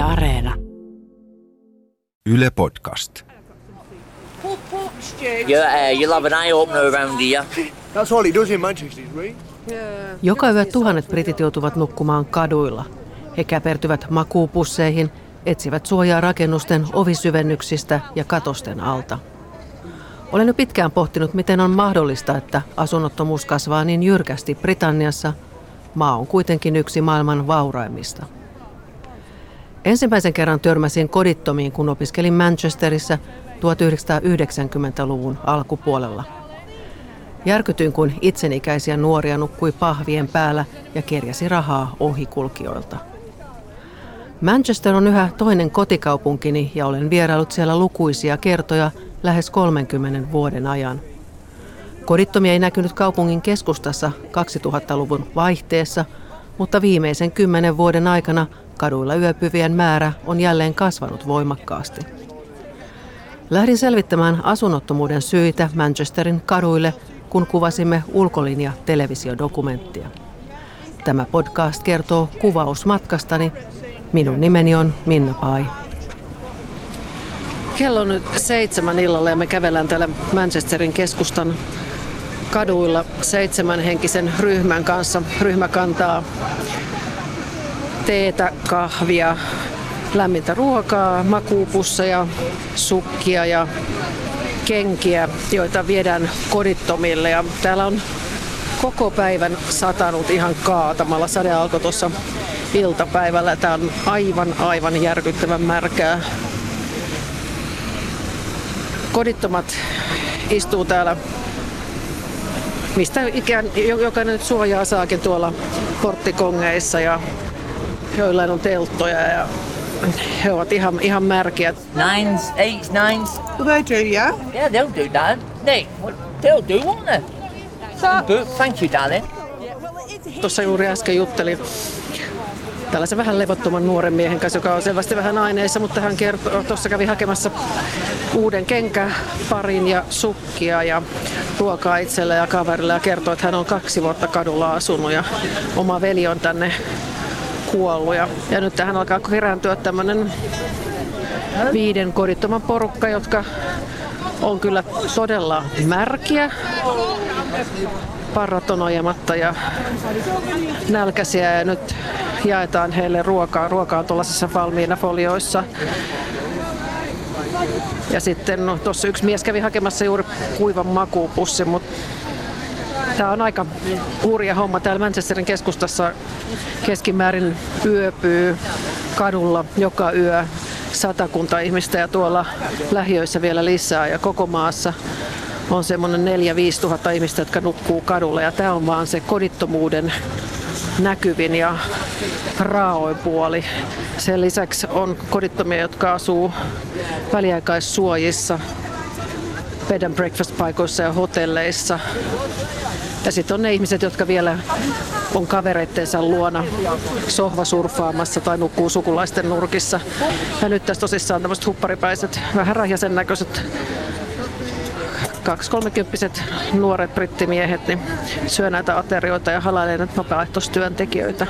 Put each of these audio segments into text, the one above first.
Yle Areena. Yle Podcast. You, uh, you'll have an eye opener around here. That's all he does in Manchester, right? Joka yö tuhannet britit joutuvat nukkumaan kaduilla. He käpertyvät makuupusseihin, etsivät suojaa rakennusten ovisyvennyksistä ja katosten alta. Olen jo pitkään pohtinut, miten on mahdollista, että asunnottomuus kasvaa niin jyrkästi Britanniassa. Maa on kuitenkin yksi maailman vauraimmista. Ensimmäisen kerran törmäsin kodittomiin, kun opiskelin Manchesterissa 1990-luvun alkupuolella. Järkytyin, kun itsenikäisiä nuoria nukkui pahvien päällä ja kerjäsi rahaa ohikulkijoilta. Manchester on yhä toinen kotikaupunkini ja olen vierailut siellä lukuisia kertoja lähes 30 vuoden ajan. Kodittomia ei näkynyt kaupungin keskustassa 2000-luvun vaihteessa, mutta viimeisen kymmenen vuoden aikana kaduilla yöpyvien määrä on jälleen kasvanut voimakkaasti. Lähdin selvittämään asunnottomuuden syitä Manchesterin kaduille, kun kuvasimme ulkolinja televisiodokumenttia. Tämä podcast kertoo kuvausmatkastani. Minun nimeni on Minna Pai. Kello on nyt seitsemän illalla ja me kävellään täällä Manchesterin keskustan kaduilla seitsemän henkisen ryhmän kanssa. Ryhmä kantaa teetä, kahvia, lämmintä ruokaa, makuupusseja, sukkia ja kenkiä, joita viedään kodittomille. Ja täällä on koko päivän satanut ihan kaatamalla. Sade alkoi tuossa iltapäivällä. Tämä on aivan, aivan järkyttävän märkää. Kodittomat istuu täällä mistä ikään jokainen nyt suojaa saakin tuolla porttikongeissa ja joillain on telttoja ja he ovat ihan, ihan märkiä. Nines, eights, nines. Well, they do, yeah. Yeah, they'll do that. They, they'll do, won't they? Thank you, darling. Tuossa juuri äsken juttelin tällaisen vähän levottoman nuoren miehen kanssa, joka on selvästi vähän aineissa, mutta hän kertoo, tuossa kävi hakemassa uuden kenkäparin ja sukkia ja ruokaa itselle ja kaverille ja kertoo, että hän on kaksi vuotta kadulla asunut ja oma veli on tänne kuollut. Ja, ja nyt tähän alkaa kerääntyä tämmöinen viiden kodittoman porukka, jotka on kyllä todella märkiä. Parrat on ojematta ja nälkäisiä ja nyt jaetaan heille ruokaa. Ruokaa on tuollaisissa valmiina folioissa. Ja sitten no, tuossa yksi mies kävi hakemassa juuri kuivan makuupussin, mutta Tämä on aika hurja homma. Täällä Manchesterin keskustassa keskimäärin yöpyy kadulla joka yö satakunta ihmistä ja tuolla lähiöissä vielä lisää ja koko maassa on semmoinen 4-5 tuhatta ihmistä, jotka nukkuu kadulla ja tämä on vaan se kodittomuuden näkyvin ja raaoin puoli. Sen lisäksi on kodittomia, jotka asuu väliaikaissuojissa, bed and breakfast paikoissa ja hotelleissa. Ja sitten on ne ihmiset, jotka vielä on kavereittensa luona sohvasurfaamassa tai nukkuu sukulaisten nurkissa. Ja nyt tässä tosissaan tämmöiset hupparipäiset, vähän rahjasen näköiset 2-30 nuoret brittimiehet niin syö näitä aterioita ja halailee näitä vapaaehtoistyöntekijöitä.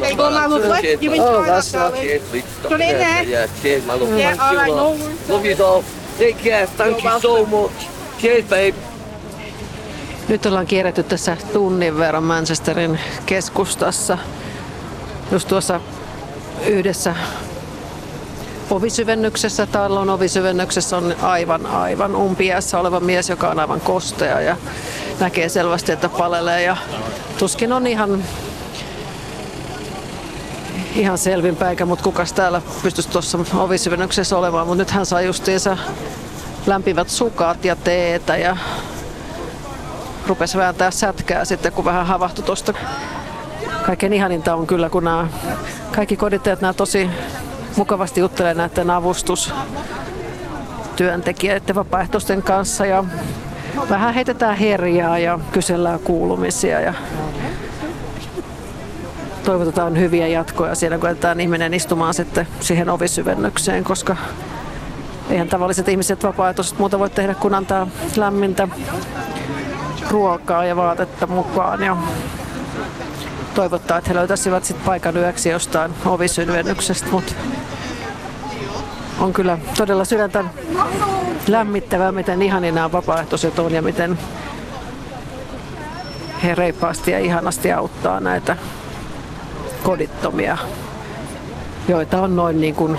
Hey, go, my lovely. You enjoy Oh, that, that's darling. lovely. Put it in there. Yeah, cheers, my love. Yeah, all right, no worries. Love you all. Take care. Thank you so much. Cheers, babe. Nyt ollaan kierretty tässä tunnin verran Manchesterin keskustassa. Just tuossa yhdessä ovisyvennyksessä, talon ovisyvennyksessä on aivan, aivan umpiässä oleva mies, joka on aivan kostea ja näkee selvästi, että palelee ja tuskin on ihan ihan selvinpäikä, mutta kukas täällä pystyisi tuossa ovisyvennyksessä olemaan, mutta nyt hän saa justiinsa lämpivät sukat ja teetä ja rupesi vääntää sätkää sitten, kun vähän havahtui tuosta. Kaikkein ihaninta on kyllä, kun nämä kaikki kodittajat nämä tosi mukavasti juttelee näiden avustustyöntekijöiden vapaaehtoisten kanssa ja vähän heitetään herjaa ja kysellään kuulumisia ja toivotetaan hyviä jatkoja siinä, kun jätetään ihminen istumaan sitten siihen ovisyvennykseen, koska eihän tavalliset ihmiset vapaaehtoiset muuta voi tehdä kuin antaa lämmintä ruokaa ja vaatetta mukaan. Ja toivottaa, että he löytäisivät sit paikan yöksi jostain ovisynvennyksestä, mutta on kyllä todella sydäntä lämmittävää, miten ihani nämä vapaaehtoiset on ja miten he reippaasti ja ihanasti auttaa näitä kodittomia, joita on noin niin kuin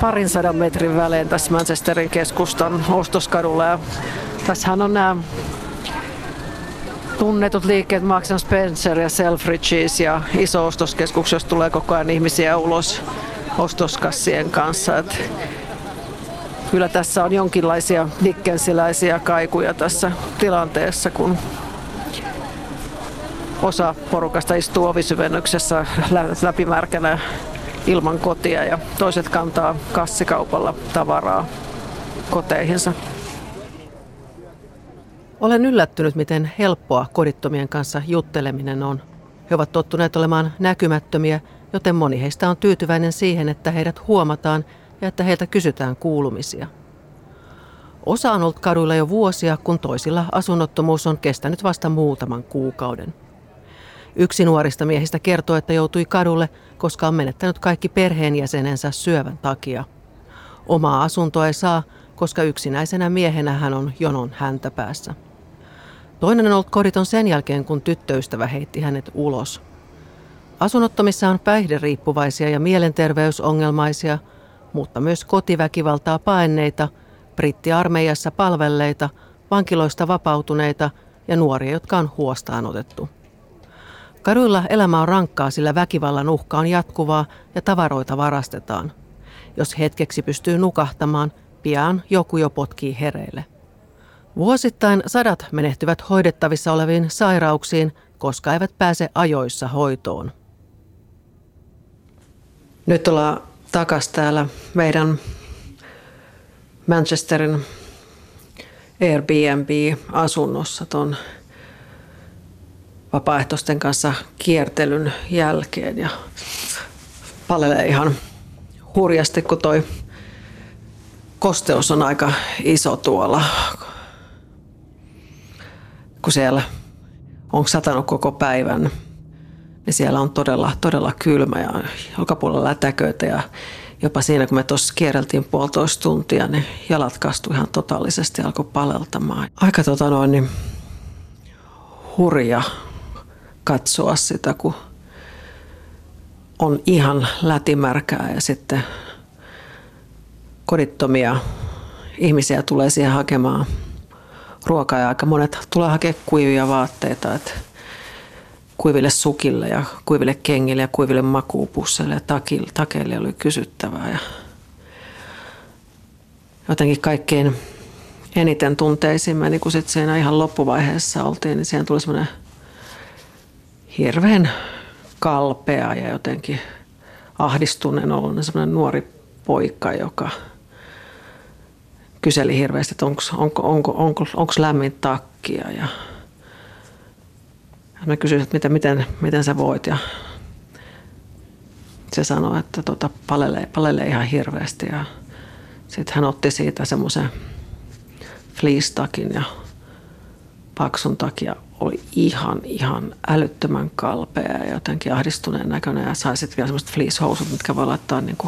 parin sadan metrin välein tässä Manchesterin keskustan ostoskadulla. Ja tässähän on nämä tunnetut liikkeet Marks Spencer ja Selfridges ja iso ostoskeskus, jos tulee koko ajan ihmisiä ulos ostoskassien kanssa. Et kyllä tässä on jonkinlaisia dickensiläisiä kaikuja tässä tilanteessa, kun osa porukasta istuu ovisyvennyksessä läpimärkänä ilman kotia ja toiset kantaa kassikaupalla tavaraa koteihinsa. Olen yllättynyt, miten helppoa kodittomien kanssa jutteleminen on. He ovat tottuneet olemaan näkymättömiä, joten moni heistä on tyytyväinen siihen, että heidät huomataan ja että heiltä kysytään kuulumisia. Osa on ollut kaduilla jo vuosia, kun toisilla asunnottomuus on kestänyt vasta muutaman kuukauden. Yksi nuorista miehistä kertoo, että joutui kadulle, koska on menettänyt kaikki perheenjäsenensä syövän takia. Omaa asuntoa ei saa, koska yksinäisenä miehenä hän on jonon häntä päässä. Toinen on ollut koditon sen jälkeen, kun tyttöystävä heitti hänet ulos. Asunnottomissa on päihderiippuvaisia ja mielenterveysongelmaisia, mutta myös kotiväkivaltaa paenneita, brittiarmeijassa palvelleita, vankiloista vapautuneita ja nuoria, jotka on huostaan otettu. Kaduilla elämä on rankkaa, sillä väkivallan uhka on jatkuvaa ja tavaroita varastetaan. Jos hetkeksi pystyy nukahtamaan, pian joku jo potkii hereille. Vuosittain sadat menehtyvät hoidettavissa oleviin sairauksiin, koska eivät pääse ajoissa hoitoon. Nyt ollaan takas täällä meidän Manchesterin Airbnb-asunnossa tuon vapaaehtoisten kanssa kiertelyn jälkeen ja palelee ihan hurjasti, kun toi kosteus on aika iso tuolla. Kun siellä on satanut koko päivän, niin siellä on todella, todella kylmä ja joka puolella lätäköitä ja jopa siinä, kun me tuossa kierreltiin puolitoista tuntia, niin jalat kastui ihan totaalisesti ja alkoi paleltamaan. Aika tota noin, niin hurja katsoa sitä, kun on ihan lätimärkää ja sitten kodittomia ihmisiä tulee siihen hakemaan ruokaa ja aika monet tulee hakemaan kuivia vaatteita, että kuiville sukille ja kuiville kengille ja kuiville makuupusseille ja takille, takeille oli kysyttävää. Ja jotenkin kaikkein eniten tunteisimme, niin kun sitten siinä ihan loppuvaiheessa oltiin, niin siihen tuli semmoinen hirveän kalpea ja jotenkin ahdistuneen ollut semmoinen nuori poika, joka kyseli hirveästi, että onko, onko, onko, onko, onko lämmin takkia ja mä kysyin, että miten, miten, miten sä voit ja se sanoi, että tota, palelee, palelee ihan hirveästi ja sitten hän otti siitä semmoisen fleece-takin ja paksun takia oli ihan, ihan älyttömän kalpea ja jotenkin ahdistuneen näköinen ja sai sitten vielä semmoiset fleece-housut, mitkä voi laittaa niin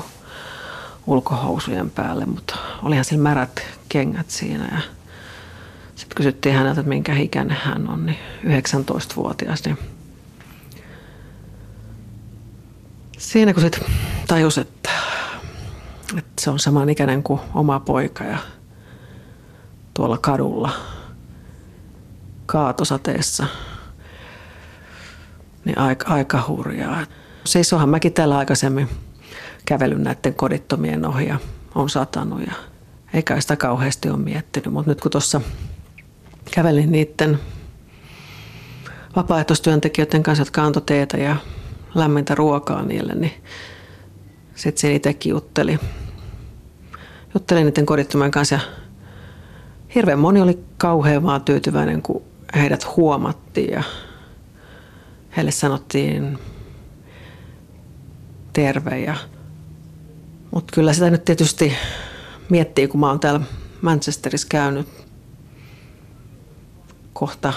ulkohousujen päälle, mutta olihan sillä märät kengät siinä ja sitten kysyttiin häneltä, että minkä ikäinen hän on, niin 19-vuotias. Niin siinä kun sitten tajus, että, että se on saman ikäinen kuin oma poika ja tuolla kadulla kaatosateessa, niin aika, aika hurjaa. Siis onhan mäkin täällä aikaisemmin kävellyt näiden kodittomien ohi ja on satanut ja eikä sitä kauheasti ole miettinyt, mutta nyt kun tuossa kävelin niiden vapaaehtoistyöntekijöiden kanssa, jotka antoi teetä ja lämmintä ruokaa niille, niin sitten se itsekin jutteli. Juttelin niiden kodittomien kanssa ja hirveän moni oli kauhean vaan tyytyväinen, kun heidät huomattiin ja heille sanottiin terve. Mutta kyllä sitä nyt tietysti miettii, kun mä oon täällä Manchesterissa käynyt kohta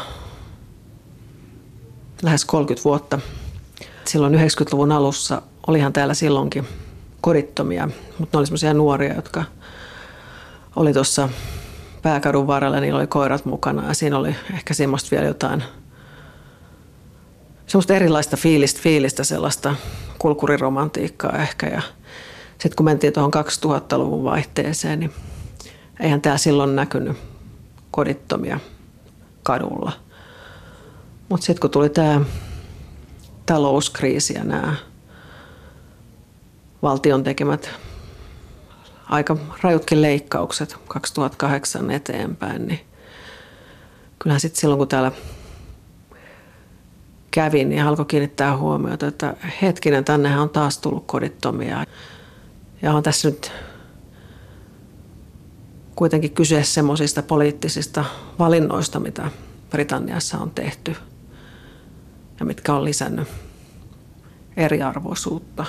lähes 30 vuotta – silloin 90-luvun alussa olihan täällä silloinkin kodittomia, mutta ne oli semmoisia nuoria, jotka oli tuossa pääkadun varrella, niillä oli koirat mukana ja siinä oli ehkä semmoista vielä jotain semmoista erilaista fiilistä, fiilistä sellaista kulkuriromantiikkaa ehkä ja sitten kun mentiin tuohon 2000-luvun vaihteeseen, niin eihän tämä silloin näkynyt kodittomia kadulla. Mutta sitten kun tuli tämä talouskriisi ja nämä valtion tekemät aika rajutkin leikkaukset 2008 eteenpäin, niin kyllähän sitten silloin kun täällä kävin, niin alkoi kiinnittää huomiota, että hetkinen, tännehän on taas tullut kodittomia. Ja on tässä nyt kuitenkin kyse semmoisista poliittisista valinnoista, mitä Britanniassa on tehty ja mitkä on lisännyt eriarvoisuutta.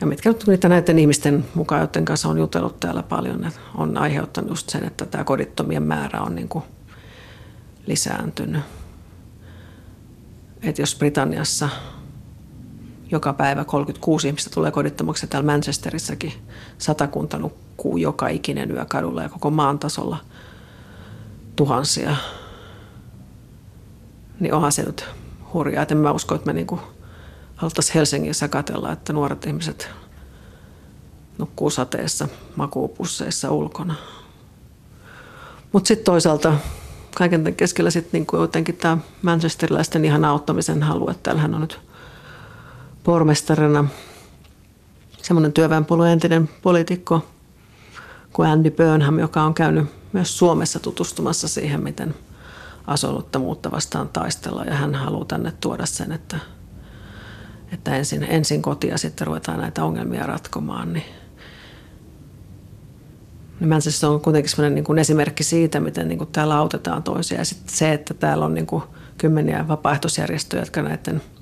Ja mitkä nyt niitä näiden ihmisten mukaan, joiden kanssa on jutellut täällä paljon, että on aiheuttanut just sen, että tämä kodittomien määrä on niin kuin lisääntynyt. Että jos Britanniassa joka päivä 36 ihmistä tulee kodittomaksi täällä Manchesterissakin satakunta nukkuu joka ikinen yö kadulla ja koko maan tasolla tuhansia. Niin onhan se nyt hurjaa. Et en mä usko, että me niinku haluttaisiin Helsingissä katella, että nuoret ihmiset nukkuu sateessa makuupusseissa ulkona. Mutta sitten toisaalta kaiken keskellä sitten niinku jotenkin tämä manchesterilaisten ihan auttamisen halu, että täällähän on nyt pormestarina semmoinen työväenpuolueen entinen poliitikko kuin Andy Burnham, joka on käynyt myös Suomessa tutustumassa siihen, miten asunnottomuutta vastaan taistellaan. Ja hän haluaa tänne tuoda sen, että, että ensin, ensin kotia sitten ruvetaan näitä ongelmia ratkomaan. Niin, niin se on kuitenkin sellainen niin kuin esimerkki siitä, miten niin kuin täällä autetaan toisia. Ja sitten se, että täällä on niin kuin kymmeniä vapaaehtoisjärjestöjä, jotka näiden –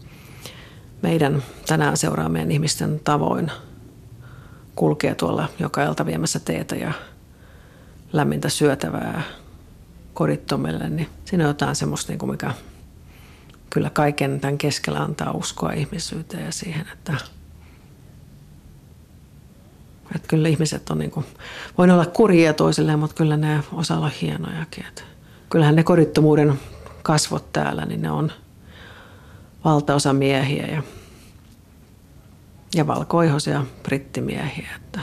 meidän tänään seuraamien ihmisten tavoin kulkee tuolla joka ilta viemässä teetä ja lämmintä syötävää kodittomille, niin siinä on jotain semmoista, niin mikä kyllä kaiken tämän keskellä antaa uskoa ihmisyyteen ja siihen, että, että kyllä ihmiset on niin kuin, voin olla kurjia toisilleen, mutta kyllä ne osaa olla hienojakin. Että kyllähän ne kodittomuuden kasvot täällä, niin ne on – valtaosa miehiä ja, ja valkoihoisia brittimiehiä. Että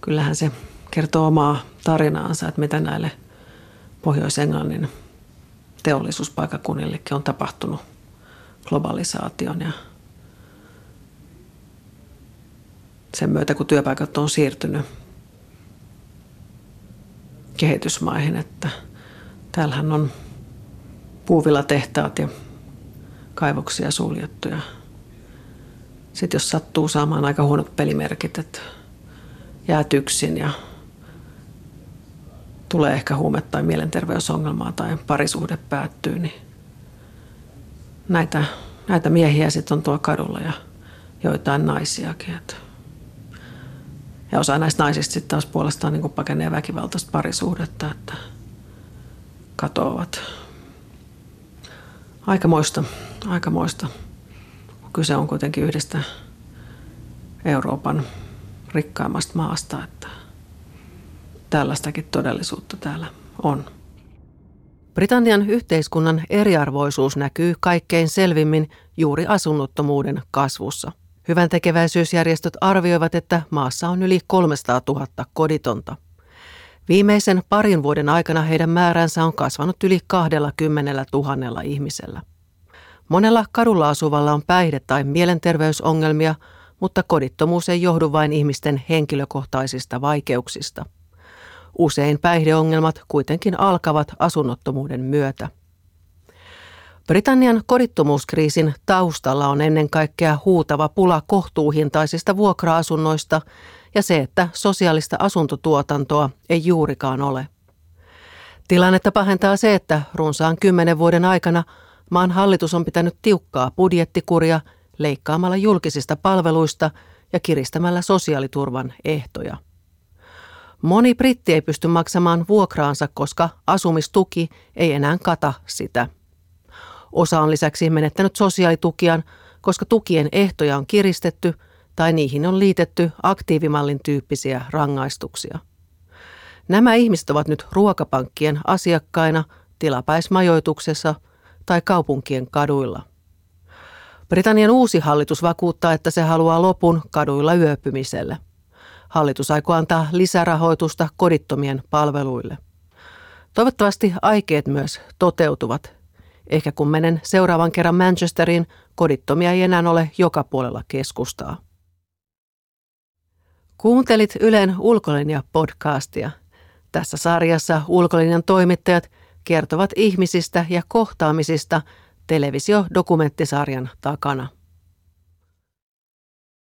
kyllähän se kertoo omaa tarinaansa, että mitä näille Pohjois-Englannin teollisuuspaikakunnillekin on tapahtunut globalisaation ja sen myötä, kun työpaikat on siirtynyt kehitysmaihin, että täällähän on puuvilatehtaat ja kaivoksia suljettu. Ja sitten jos sattuu saamaan aika huonot pelimerkit, että jäät yksin ja tulee ehkä huume- tai mielenterveysongelmaa tai parisuhde päättyy, niin näitä, näitä miehiä sitten on tuolla kadulla ja joitain naisiakin. Että ja osa näistä naisista sitten taas puolestaan niin pakenee väkivaltaista parisuhdetta, että katoavat Aikamoista, aikamoista. Kyse on kuitenkin yhdestä Euroopan rikkaimmasta maasta, että tällaistakin todellisuutta täällä on. Britannian yhteiskunnan eriarvoisuus näkyy kaikkein selvimmin juuri asunnottomuuden kasvussa. Hyvän tekeväisyysjärjestöt arvioivat, että maassa on yli 300 000 koditonta. Viimeisen parin vuoden aikana heidän määränsä on kasvanut yli 20 000 ihmisellä. Monella kadulla asuvalla on päihde- tai mielenterveysongelmia, mutta kodittomuus ei johdu vain ihmisten henkilökohtaisista vaikeuksista. Usein päihdeongelmat kuitenkin alkavat asunnottomuuden myötä. Britannian kodittomuuskriisin taustalla on ennen kaikkea huutava pula kohtuuhintaisista vuokra-asunnoista ja se, että sosiaalista asuntotuotantoa ei juurikaan ole. Tilannetta pahentaa se, että runsaan kymmenen vuoden aikana maan hallitus on pitänyt tiukkaa budjettikuria leikkaamalla julkisista palveluista ja kiristämällä sosiaaliturvan ehtoja. Moni britti ei pysty maksamaan vuokraansa, koska asumistuki ei enää kata sitä. Osa on lisäksi menettänyt sosiaalitukiaan, koska tukien ehtoja on kiristetty tai niihin on liitetty aktiivimallin tyyppisiä rangaistuksia. Nämä ihmiset ovat nyt ruokapankkien asiakkaina tilapäismajoituksessa tai kaupunkien kaduilla. Britannian uusi hallitus vakuuttaa, että se haluaa lopun kaduilla yöpymiselle. Hallitus aikoo antaa lisärahoitusta kodittomien palveluille. Toivottavasti aikeet myös toteutuvat. Ehkä kun menen seuraavan kerran Manchesteriin, kodittomia ei enää ole joka puolella keskustaa. Kuuntelit Ylen ulkolinja-podcastia. Tässä sarjassa ulkolinjan toimittajat kertovat ihmisistä ja kohtaamisista televisio-dokumenttisarjan takana.